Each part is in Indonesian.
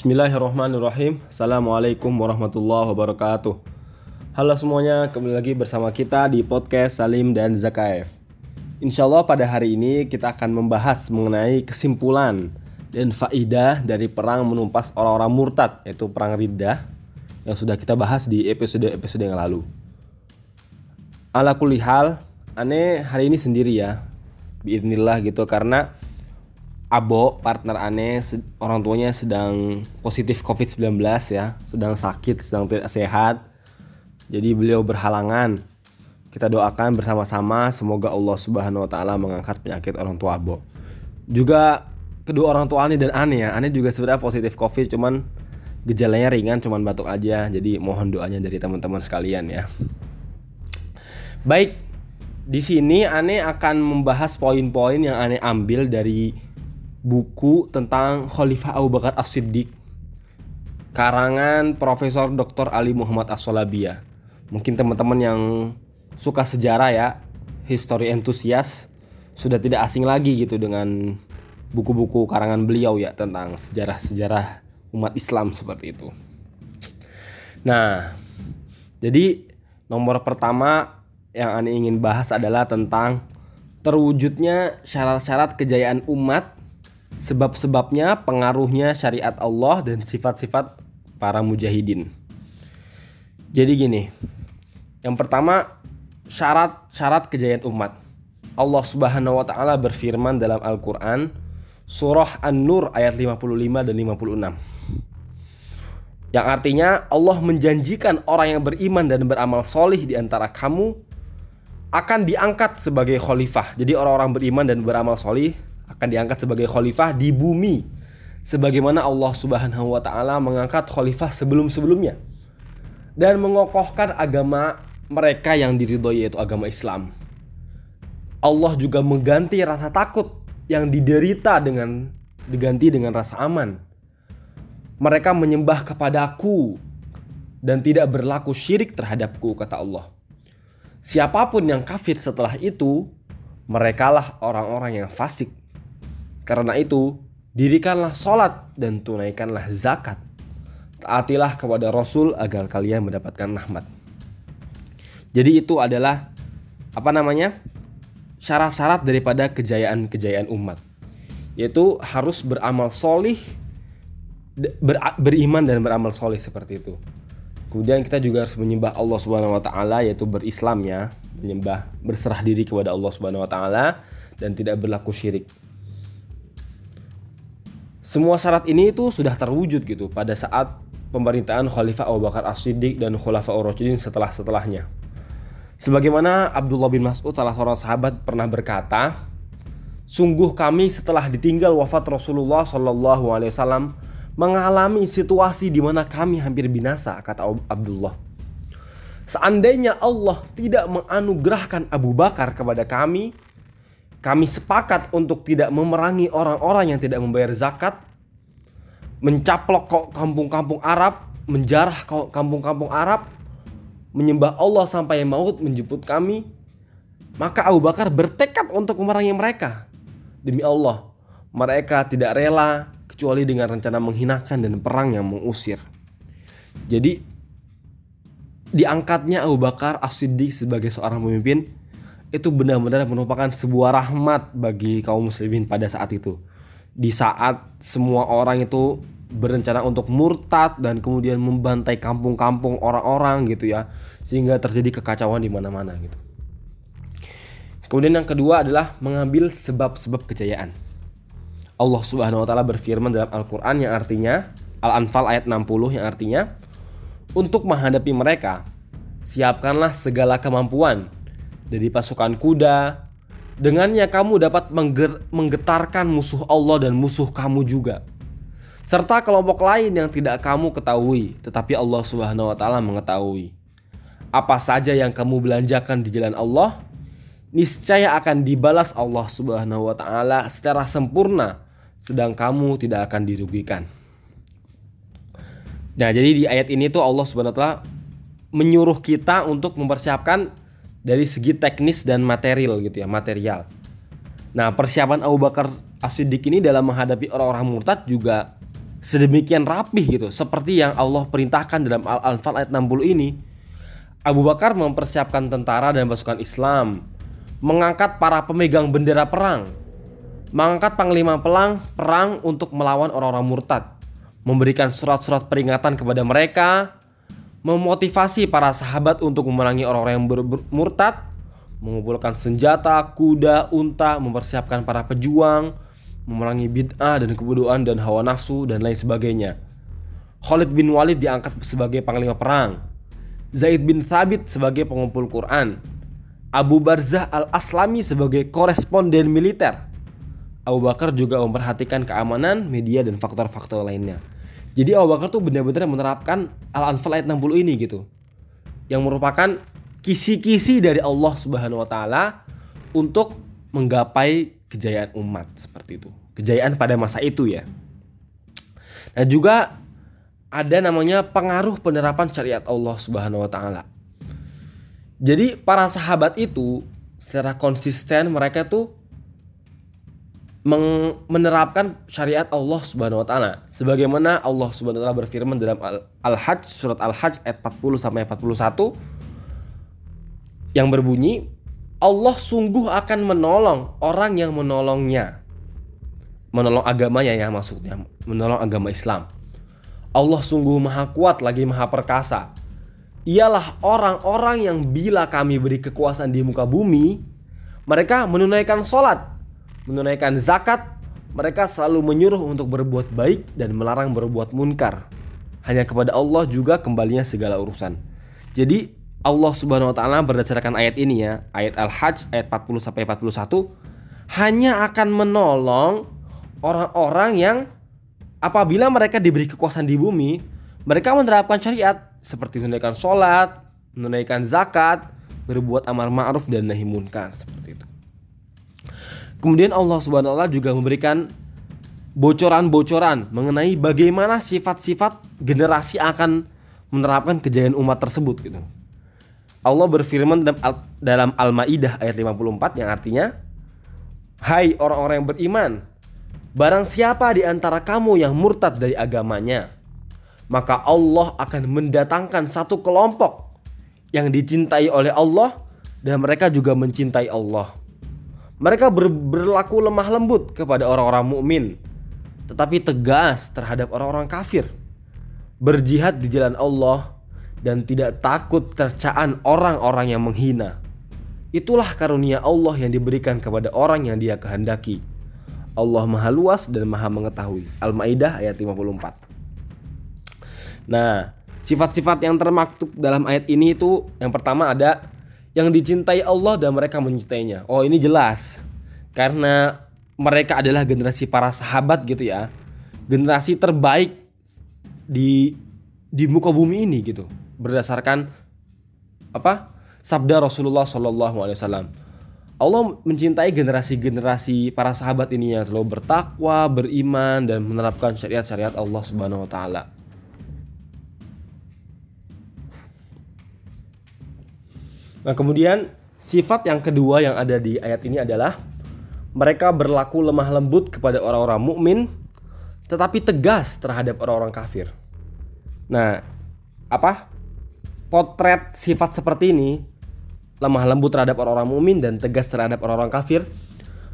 Bismillahirrahmanirrahim. Assalamualaikum warahmatullahi wabarakatuh. Halo semuanya, kembali lagi bersama kita di podcast Salim dan Zakaev. Insya Allah pada hari ini kita akan membahas mengenai kesimpulan dan faidah dari perang menumpas orang-orang murtad yaitu perang Riddah yang sudah kita bahas di episode-episode yang lalu. Ala kulihal, aneh hari ini sendiri ya, biidnillah gitu karena Abo, partner aneh, orang tuanya sedang positif COVID-19 ya, sedang sakit, sedang tidak sehat. Jadi beliau berhalangan. Kita doakan bersama-sama semoga Allah Subhanahu wa taala mengangkat penyakit orang tua Abo. Juga kedua orang tua Ani dan Ani ya, Ani juga sebenarnya positif COVID cuman gejalanya ringan cuman batuk aja. Jadi mohon doanya dari teman-teman sekalian ya. Baik, di sini Ane akan membahas poin-poin yang Ane ambil dari buku tentang Khalifah Abu Bakar As-Siddiq karangan Profesor Dr. Ali Muhammad As-Solabiyah. Mungkin teman-teman yang suka sejarah ya, history entusias sudah tidak asing lagi gitu dengan buku-buku karangan beliau ya tentang sejarah-sejarah umat Islam seperti itu. Nah, jadi nomor pertama yang Ani ingin bahas adalah tentang terwujudnya syarat-syarat kejayaan umat sebab-sebabnya, pengaruhnya syariat Allah dan sifat-sifat para mujahidin. Jadi gini, yang pertama syarat-syarat kejayaan umat. Allah Subhanahu wa taala berfirman dalam Al-Qur'an surah An-Nur ayat 55 dan 56. Yang artinya Allah menjanjikan orang yang beriman dan beramal solih di antara kamu akan diangkat sebagai khalifah. Jadi orang-orang beriman dan beramal solih akan diangkat sebagai khalifah di bumi sebagaimana Allah Subhanahu wa taala mengangkat khalifah sebelum-sebelumnya dan mengokohkan agama mereka yang diridhoi yaitu agama Islam. Allah juga mengganti rasa takut yang diderita dengan diganti dengan rasa aman. Mereka menyembah kepadaku dan tidak berlaku syirik terhadapku kata Allah. Siapa pun yang kafir setelah itu, merekalah orang-orang yang fasik. Karena itu, dirikanlah sholat dan tunaikanlah zakat. Taatilah kepada Rasul agar kalian mendapatkan rahmat. Jadi itu adalah apa namanya? syarat-syarat daripada kejayaan-kejayaan umat. Yaitu harus beramal solih, ber, beriman dan beramal solih seperti itu. Kemudian kita juga harus menyembah Allah Subhanahu wa taala yaitu berislam ya, menyembah berserah diri kepada Allah Subhanahu wa taala dan tidak berlaku syirik semua syarat ini itu sudah terwujud gitu pada saat pemerintahan Khalifah Abu Bakar As-Siddiq dan Khalifah Ar-Rasyidin setelah-setelahnya. Sebagaimana Abdullah bin Mas'ud salah seorang sahabat pernah berkata, "Sungguh kami setelah ditinggal wafat Rasulullah Shallallahu alaihi wasallam mengalami situasi di mana kami hampir binasa," kata Abdullah. Seandainya Allah tidak menganugerahkan Abu Bakar kepada kami, kami sepakat untuk tidak memerangi orang-orang yang tidak membayar zakat, mencaplok kampung-kampung Arab, menjarah kampung-kampung Arab, menyembah Allah sampai maut menjemput kami. Maka Abu Bakar bertekad untuk memerangi mereka. Demi Allah, mereka tidak rela kecuali dengan rencana menghinakan dan perang yang mengusir. Jadi diangkatnya Abu Bakar As-Siddiq sebagai seorang pemimpin itu benar-benar merupakan sebuah rahmat bagi kaum muslimin pada saat itu. Di saat semua orang itu berencana untuk murtad dan kemudian membantai kampung-kampung orang-orang gitu ya, sehingga terjadi kekacauan di mana-mana gitu. Kemudian yang kedua adalah mengambil sebab-sebab kejayaan. Allah Subhanahu wa taala berfirman dalam Al-Qur'an yang artinya Al-Anfal ayat 60 yang artinya untuk menghadapi mereka siapkanlah segala kemampuan dari pasukan kuda. Dengannya kamu dapat menggetarkan musuh Allah dan musuh kamu juga. Serta kelompok lain yang tidak kamu ketahui, tetapi Allah Subhanahu wa taala mengetahui. Apa saja yang kamu belanjakan di jalan Allah, niscaya akan dibalas Allah Subhanahu wa taala secara sempurna, sedang kamu tidak akan dirugikan. Nah, jadi di ayat ini tuh Allah Subhanahu wa taala menyuruh kita untuk mempersiapkan dari segi teknis dan material gitu ya, material. Nah, persiapan Abu Bakar As-Siddiq ini dalam menghadapi orang-orang murtad juga sedemikian rapih gitu seperti yang Allah perintahkan dalam Al-Anfal ayat 60 ini Abu Bakar mempersiapkan tentara dan pasukan Islam mengangkat para pemegang bendera perang mengangkat panglima pelang perang untuk melawan orang-orang murtad memberikan surat-surat peringatan kepada mereka memotivasi para sahabat untuk memerangi orang-orang yang murtad mengumpulkan senjata, kuda, unta, mempersiapkan para pejuang, memerangi bid'ah dan kebodohan dan hawa nafsu dan lain sebagainya. Khalid bin Walid diangkat sebagai panglima perang. Zaid bin Thabit sebagai pengumpul Quran. Abu Barzah al-Aslami sebagai koresponden militer. Abu Bakar juga memperhatikan keamanan, media, dan faktor-faktor lainnya. Jadi Abu Bakar tuh benar-benar menerapkan Al-Anfal ayat 60 ini gitu. Yang merupakan kisi-kisi dari Allah Subhanahu wa taala untuk menggapai kejayaan umat seperti itu. Kejayaan pada masa itu ya. Nah, juga ada namanya pengaruh penerapan syariat Allah Subhanahu wa taala. Jadi para sahabat itu secara konsisten mereka tuh menerapkan syariat Allah Subhanahu wa taala sebagaimana Allah Subhanahu wa taala berfirman dalam Al-Hajj surat Al-Hajj ayat 40 sampai 41 yang berbunyi Allah sungguh akan menolong orang yang menolongnya. Menolong agamanya ya maksudnya, menolong agama Islam. Allah sungguh maha kuat lagi maha perkasa. Ialah orang-orang yang bila kami beri kekuasaan di muka bumi, mereka menunaikan sholat, menunaikan zakat, mereka selalu menyuruh untuk berbuat baik dan melarang berbuat munkar. Hanya kepada Allah juga kembalinya segala urusan. Jadi Allah Subhanahu wa taala berdasarkan ayat ini ya, ayat Al-Hajj ayat 40 sampai 41 hanya akan menolong orang-orang yang apabila mereka diberi kekuasaan di bumi, mereka menerapkan syariat seperti menunaikan sholat, menunaikan zakat, berbuat amar ma'ruf dan nahi munkar seperti itu. Kemudian Allah Subhanahu wa taala juga memberikan bocoran-bocoran mengenai bagaimana sifat-sifat generasi akan menerapkan kejayaan umat tersebut gitu. Allah berfirman dalam Al-Maidah ayat 54 yang artinya Hai orang-orang yang beriman Barang siapa di antara kamu yang murtad dari agamanya Maka Allah akan mendatangkan satu kelompok Yang dicintai oleh Allah Dan mereka juga mencintai Allah Mereka ber berlaku lemah lembut kepada orang-orang mukmin, Tetapi tegas terhadap orang-orang kafir Berjihad di jalan Allah dan tidak takut tercaan orang-orang yang menghina. Itulah karunia Allah yang diberikan kepada orang yang dia kehendaki. Allah maha luas dan maha mengetahui. Al-Ma'idah ayat 54. Nah, sifat-sifat yang termaktub dalam ayat ini itu yang pertama ada yang dicintai Allah dan mereka mencintainya. Oh, ini jelas. Karena mereka adalah generasi para sahabat gitu ya. Generasi terbaik di di muka bumi ini gitu berdasarkan apa sabda Rasulullah Shallallahu Alaihi Wasallam. Allah mencintai generasi-generasi para sahabat ini yang selalu bertakwa, beriman, dan menerapkan syariat-syariat Allah Subhanahu wa Ta'ala. Nah, kemudian sifat yang kedua yang ada di ayat ini adalah mereka berlaku lemah lembut kepada orang-orang mukmin, tetapi tegas terhadap orang-orang kafir. Nah, apa? potret sifat seperti ini lemah lembut terhadap orang-orang mumin dan tegas terhadap orang-orang kafir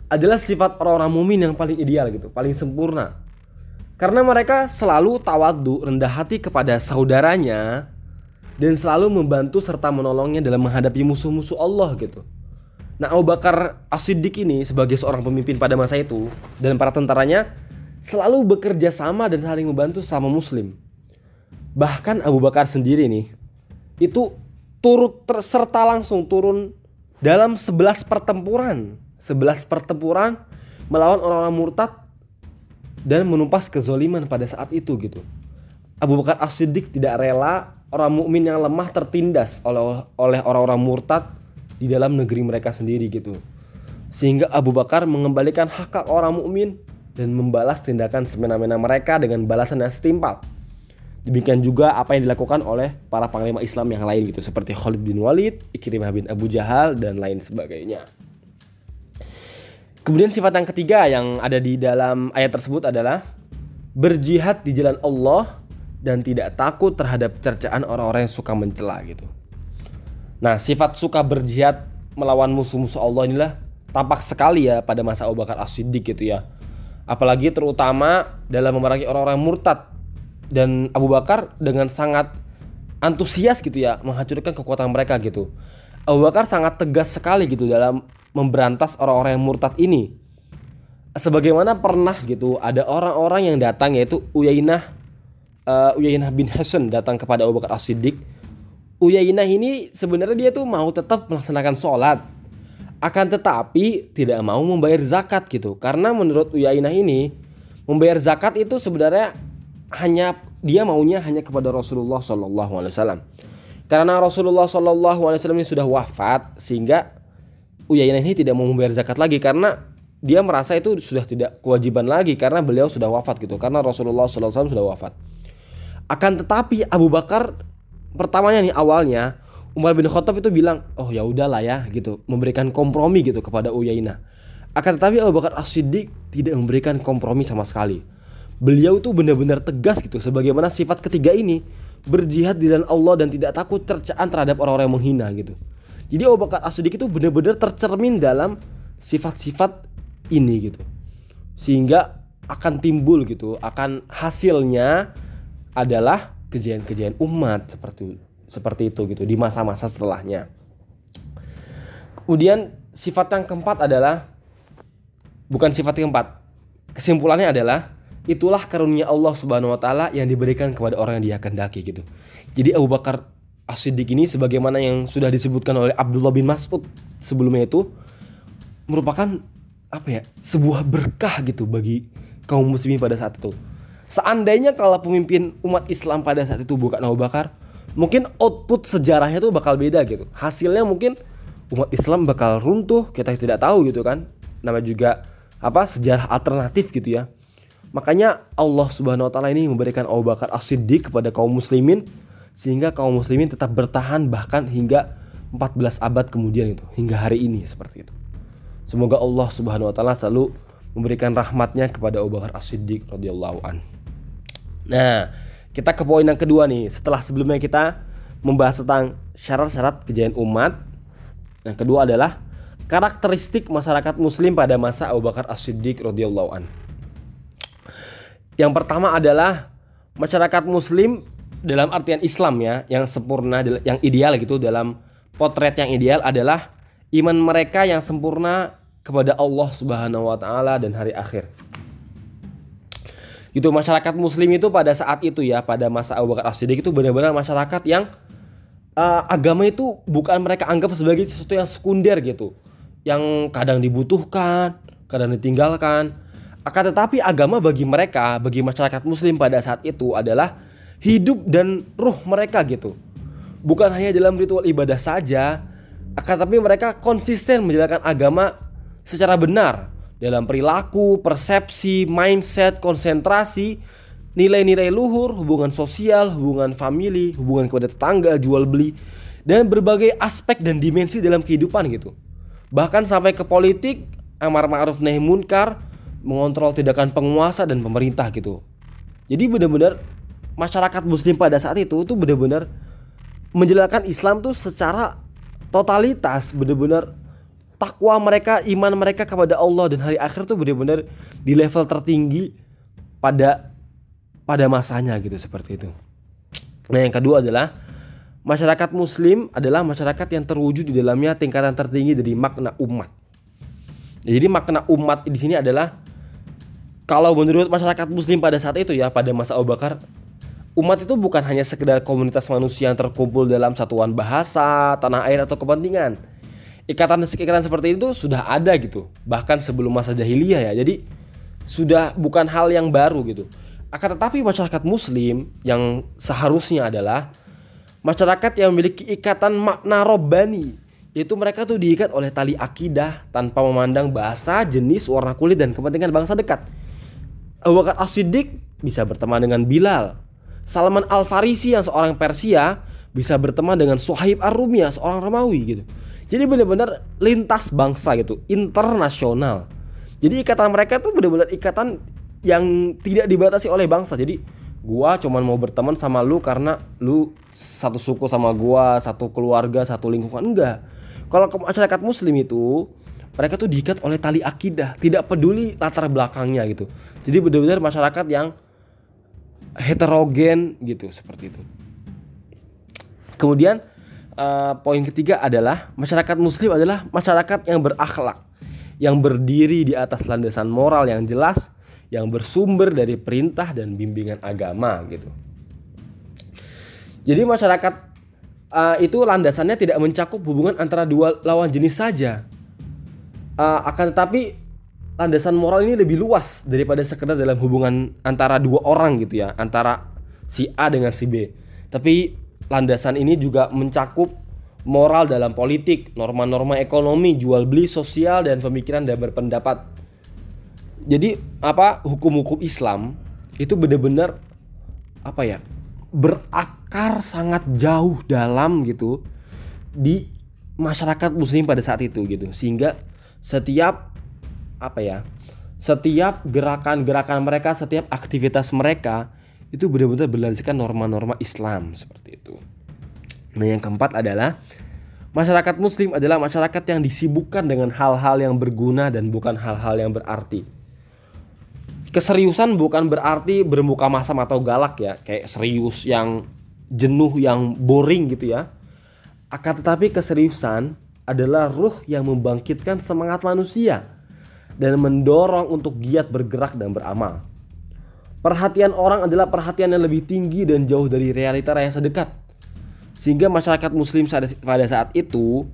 adalah sifat orang-orang mumin yang paling ideal gitu, paling sempurna. Karena mereka selalu tawadu, rendah hati kepada saudaranya dan selalu membantu serta menolongnya dalam menghadapi musuh-musuh Allah gitu. Nah, Abu Bakar As-Siddiq ini sebagai seorang pemimpin pada masa itu dan para tentaranya selalu bekerja sama dan saling membantu sama muslim. Bahkan Abu Bakar sendiri nih itu turut serta langsung turun dalam 11 pertempuran 11 pertempuran melawan orang-orang murtad dan menumpas kezoliman pada saat itu gitu Abu Bakar As-Siddiq tidak rela orang mukmin yang lemah tertindas oleh oleh orang-orang murtad di dalam negeri mereka sendiri gitu sehingga Abu Bakar mengembalikan hak hak orang mukmin dan membalas tindakan semena-mena mereka dengan balasan yang setimpal Demikian juga apa yang dilakukan oleh para panglima Islam yang lain gitu seperti Khalid bin Walid, Ikrimah bin Abu Jahal dan lain sebagainya. Kemudian sifat yang ketiga yang ada di dalam ayat tersebut adalah berjihad di jalan Allah dan tidak takut terhadap cercaan orang-orang yang suka mencela gitu. Nah, sifat suka berjihad melawan musuh-musuh Allah inilah tampak sekali ya pada masa Abu Bakar As-Siddiq gitu ya. Apalagi terutama dalam memerangi orang-orang murtad dan Abu Bakar dengan sangat antusias gitu ya menghancurkan kekuatan mereka gitu. Abu Bakar sangat tegas sekali gitu dalam memberantas orang-orang yang murtad ini. Sebagaimana pernah gitu ada orang-orang yang datang yaitu Uyainah uh, Uyainah bin Hasan datang kepada Abu Bakar As-Siddiq. Uyainah ini sebenarnya dia tuh mau tetap melaksanakan sholat. Akan tetapi tidak mau membayar zakat gitu. Karena menurut Uyainah ini membayar zakat itu sebenarnya hanya dia maunya hanya kepada Rasulullah Shallallahu Alaihi Wasallam. Karena Rasulullah Shallallahu Alaihi Wasallam ini sudah wafat sehingga Uyainah ini tidak mau membayar zakat lagi karena dia merasa itu sudah tidak kewajiban lagi karena beliau sudah wafat gitu karena Rasulullah SAW sudah wafat. Akan tetapi Abu Bakar pertamanya nih awalnya Umar bin Khattab itu bilang oh ya udahlah ya gitu memberikan kompromi gitu kepada Uyainah. Akan tetapi Abu Bakar As-Siddiq tidak memberikan kompromi sama sekali. Beliau tuh benar-benar tegas gitu sebagaimana sifat ketiga ini berjihad di jalan Allah dan tidak takut cercaan terhadap orang-orang yang menghina gitu. Jadi Abu Bakar As-Siddiq itu benar-benar tercermin dalam sifat-sifat ini gitu sehingga akan timbul gitu akan hasilnya adalah kejadian-kejadian umat seperti seperti itu gitu di masa-masa setelahnya kemudian sifat yang keempat adalah bukan sifat yang keempat kesimpulannya adalah itulah karunia Allah Subhanahu wa taala yang diberikan kepada orang yang dia kehendaki gitu. Jadi Abu Bakar As-Siddiq ini sebagaimana yang sudah disebutkan oleh Abdullah bin Mas'ud sebelumnya itu merupakan apa ya sebuah berkah gitu bagi kaum muslimin pada saat itu. Seandainya kalau pemimpin umat Islam pada saat itu bukan Abu Bakar, mungkin output sejarahnya tuh bakal beda gitu. Hasilnya mungkin umat Islam bakal runtuh, kita tidak tahu gitu kan. Nama juga apa sejarah alternatif gitu ya. Makanya Allah Subhanahu wa taala ini memberikan Abu Bakar As-Siddiq kepada kaum muslimin sehingga kaum muslimin tetap bertahan bahkan hingga 14 abad kemudian itu, hingga hari ini seperti itu. Semoga Allah Subhanahu wa taala selalu memberikan rahmatnya kepada Abu Bakar As-Siddiq radhiyallahu an. Nah, kita ke poin yang kedua nih. Setelah sebelumnya kita membahas tentang syarat-syarat kejayaan umat. Yang kedua adalah karakteristik masyarakat muslim pada masa Abu Bakar As-Siddiq radhiyallahu an. Yang pertama adalah masyarakat muslim dalam artian Islam ya, yang sempurna, yang ideal gitu dalam potret yang ideal adalah iman mereka yang sempurna kepada Allah Subhanahu wa taala dan hari akhir. Itu masyarakat muslim itu pada saat itu ya, pada masa Abu Bakar As-Siddiq itu benar-benar masyarakat yang uh, agama itu bukan mereka anggap sebagai sesuatu yang sekunder gitu. Yang kadang dibutuhkan, kadang ditinggalkan. Akan tetapi agama bagi mereka, bagi masyarakat muslim pada saat itu adalah hidup dan ruh mereka gitu. Bukan hanya dalam ritual ibadah saja, akan tapi mereka konsisten menjalankan agama secara benar dalam perilaku, persepsi, mindset, konsentrasi, nilai-nilai luhur, hubungan sosial, hubungan famili, hubungan kepada tetangga, jual beli, dan berbagai aspek dan dimensi dalam kehidupan gitu. Bahkan sampai ke politik, amar ma'ruf nahi munkar, mengontrol tindakan penguasa dan pemerintah gitu. Jadi benar-benar masyarakat muslim pada saat itu itu benar-benar menjalankan Islam tuh secara totalitas bener-bener takwa mereka, iman mereka kepada Allah dan hari akhir tuh bener-bener di level tertinggi pada pada masanya gitu seperti itu. Nah yang kedua adalah masyarakat Muslim adalah masyarakat yang terwujud di dalamnya tingkatan tertinggi dari makna umat. Jadi makna umat di sini adalah kalau menurut masyarakat Muslim pada saat itu ya pada masa Abu Bakar umat itu bukan hanya sekedar komunitas manusia yang terkumpul dalam satuan bahasa, tanah air atau kepentingan. Ikatan-ikatan seperti itu sudah ada gitu, bahkan sebelum masa jahiliyah ya. Jadi sudah bukan hal yang baru gitu. Akan tetapi masyarakat muslim yang seharusnya adalah masyarakat yang memiliki ikatan makna robbani yaitu mereka tuh diikat oleh tali akidah tanpa memandang bahasa, jenis, warna kulit dan kepentingan bangsa dekat. Abu Bakar As-Siddiq bisa berteman dengan Bilal, Salman Al Farisi yang seorang Persia bisa berteman dengan Suhaib Ar-Rumiyah seorang Romawi gitu. Jadi benar-benar lintas bangsa gitu, internasional. Jadi ikatan mereka tuh benar-benar ikatan yang tidak dibatasi oleh bangsa. Jadi gua cuman mau berteman sama lu karena lu satu suku sama gua, satu keluarga, satu lingkungan enggak. Kalau ke masyarakat muslim itu mereka tuh diikat oleh tali akidah, tidak peduli latar belakangnya gitu. Jadi benar-benar masyarakat yang heterogen gitu seperti itu. Kemudian uh, poin ketiga adalah masyarakat muslim adalah masyarakat yang berakhlak, yang berdiri di atas landasan moral yang jelas, yang bersumber dari perintah dan bimbingan agama gitu. Jadi masyarakat uh, itu landasannya tidak mencakup hubungan antara dua lawan jenis saja. Uh, akan tetapi landasan moral ini lebih luas daripada sekedar dalam hubungan antara dua orang gitu ya, antara si A dengan si B. Tapi landasan ini juga mencakup moral dalam politik, norma-norma ekonomi, jual beli sosial dan pemikiran dan berpendapat. Jadi apa hukum-hukum Islam itu benar-benar apa ya berakar sangat jauh dalam gitu di masyarakat muslim pada saat itu gitu. Sehingga setiap apa ya setiap gerakan-gerakan mereka setiap aktivitas mereka itu benar-benar berlandaskan norma-norma Islam seperti itu. Nah yang keempat adalah masyarakat muslim adalah masyarakat yang disibukkan dengan hal-hal yang berguna dan bukan hal-hal yang berarti. Keseriusan bukan berarti bermuka masam atau galak ya kayak serius yang jenuh yang boring gitu ya. Akan tetapi keseriusan adalah ruh yang membangkitkan semangat manusia dan mendorong untuk giat bergerak dan beramal. Perhatian orang adalah perhatian yang lebih tinggi dan jauh dari realita yang sedekat. Sehingga masyarakat muslim pada saat itu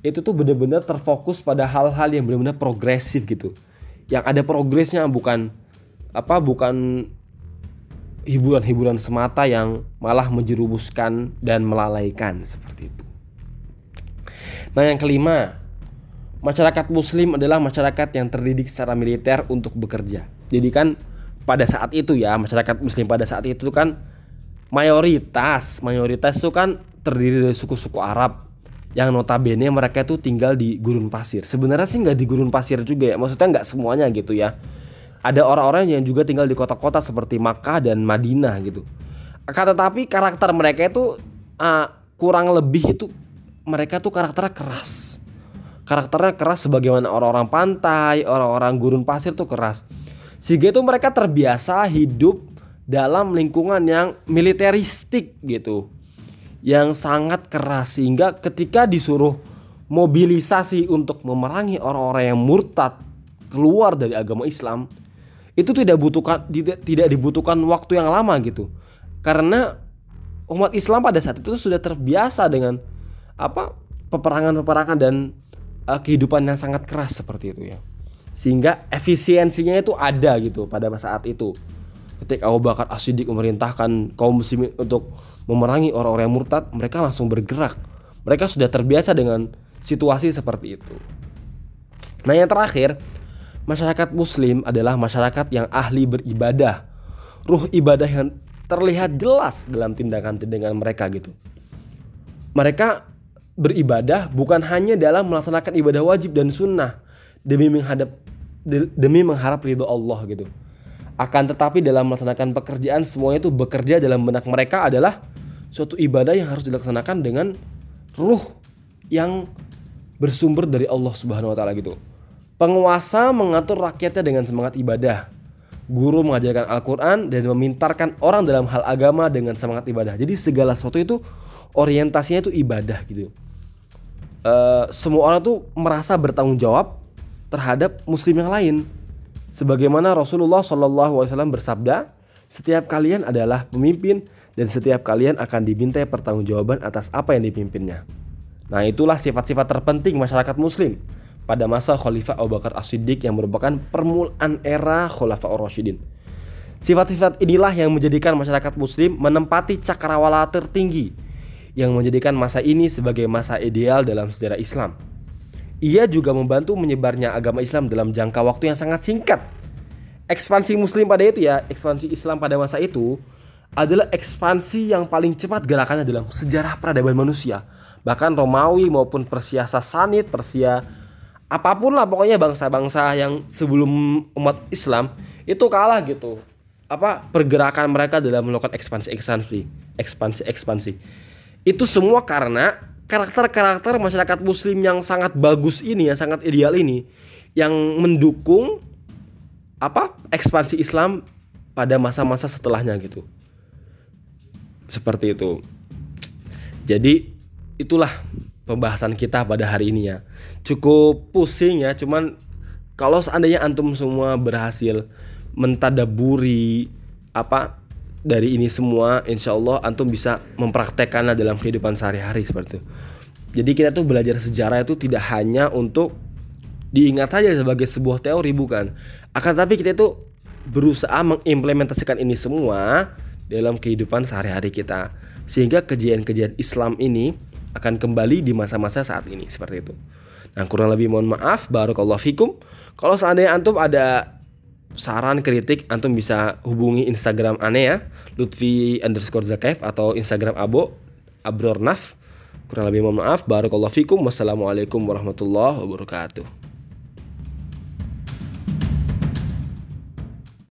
itu tuh benar-benar terfokus pada hal-hal yang benar-benar progresif gitu. Yang ada progresnya bukan apa bukan hiburan-hiburan semata yang malah menjerumuskan dan melalaikan seperti itu. Nah, yang kelima, masyarakat muslim adalah masyarakat yang terdidik secara militer untuk bekerja. Jadi kan pada saat itu ya, masyarakat muslim pada saat itu kan mayoritas, mayoritas itu kan terdiri dari suku-suku Arab yang notabene mereka itu tinggal di gurun pasir. Sebenarnya sih nggak di gurun pasir juga ya, maksudnya nggak semuanya gitu ya ada orang-orang yang juga tinggal di kota-kota seperti Makkah dan Madinah gitu. Akan tetapi karakter mereka itu uh, kurang lebih itu mereka tuh karakternya keras. Karakternya keras sebagaimana orang-orang pantai, orang-orang gurun pasir tuh keras. Sehingga itu mereka terbiasa hidup dalam lingkungan yang militeristik gitu. Yang sangat keras. Sehingga ketika disuruh mobilisasi untuk memerangi orang-orang yang murtad keluar dari agama Islam, itu tidak butuhkan tidak, tidak dibutuhkan waktu yang lama gitu. Karena umat Islam pada saat itu sudah terbiasa dengan apa peperangan-peperangan dan uh, kehidupan yang sangat keras seperti itu ya sehingga efisiensinya itu ada gitu pada saat itu ketika Abu Bakar As-Siddiq memerintahkan kaum muslimin untuk memerangi orang-orang yang murtad mereka langsung bergerak mereka sudah terbiasa dengan situasi seperti itu nah yang terakhir Masyarakat muslim adalah masyarakat yang ahli beribadah. Ruh ibadah yang terlihat jelas dalam tindakan-tindakan mereka gitu. Mereka beribadah bukan hanya dalam melaksanakan ibadah wajib dan sunnah demi menghadap demi mengharap ridho Allah gitu. Akan tetapi dalam melaksanakan pekerjaan semuanya itu bekerja dalam benak mereka adalah suatu ibadah yang harus dilaksanakan dengan ruh yang bersumber dari Allah Subhanahu wa taala gitu. Penguasa mengatur rakyatnya dengan semangat ibadah. Guru mengajarkan Al-Quran dan memintarkan orang dalam hal agama dengan semangat ibadah. Jadi segala sesuatu itu orientasinya itu ibadah gitu. Uh, semua orang tuh merasa bertanggung jawab terhadap muslim yang lain. Sebagaimana Rasulullah SAW bersabda, setiap kalian adalah pemimpin dan setiap kalian akan dimintai pertanggungjawaban atas apa yang dipimpinnya. Nah itulah sifat-sifat terpenting masyarakat muslim pada masa Khalifah Abu Bakar As-Siddiq yang merupakan permulaan era Khalifah Ar-Rasyidin. Sifat-sifat inilah yang menjadikan masyarakat muslim menempati cakrawala tertinggi yang menjadikan masa ini sebagai masa ideal dalam sejarah Islam. Ia juga membantu menyebarnya agama Islam dalam jangka waktu yang sangat singkat. Ekspansi muslim pada itu ya, ekspansi Islam pada masa itu adalah ekspansi yang paling cepat gerakannya dalam sejarah peradaban manusia. Bahkan Romawi maupun Persia Sasanid, Persia apa pun lah pokoknya bangsa-bangsa yang sebelum umat Islam itu kalah gitu apa pergerakan mereka dalam melakukan ekspansi ekspansi ekspansi ekspansi itu semua karena karakter-karakter masyarakat muslim yang sangat bagus ini yang sangat ideal ini yang mendukung apa ekspansi Islam pada masa-masa setelahnya gitu. Seperti itu. Jadi itulah pembahasan kita pada hari ini ya. Cukup pusing ya cuman kalau seandainya antum semua berhasil mentadaburi apa dari ini semua insya Allah antum bisa mempraktekannya dalam kehidupan sehari-hari seperti itu. Jadi kita tuh belajar sejarah itu tidak hanya untuk diingat saja sebagai sebuah teori bukan. Akan tapi kita itu berusaha mengimplementasikan ini semua dalam kehidupan sehari-hari kita sehingga kejadian-kejadian Islam ini akan kembali di masa-masa saat ini seperti itu. Nah kurang lebih mohon maaf. Barakallahu fikum. Kalau seandainya antum ada saran kritik antum bisa hubungi Instagram aneh ya Lutfi underscore Zakaif atau Instagram Abo Abrornaf. Kurang lebih mohon maaf. Barakallahu fikum. Wassalamualaikum warahmatullahi wabarakatuh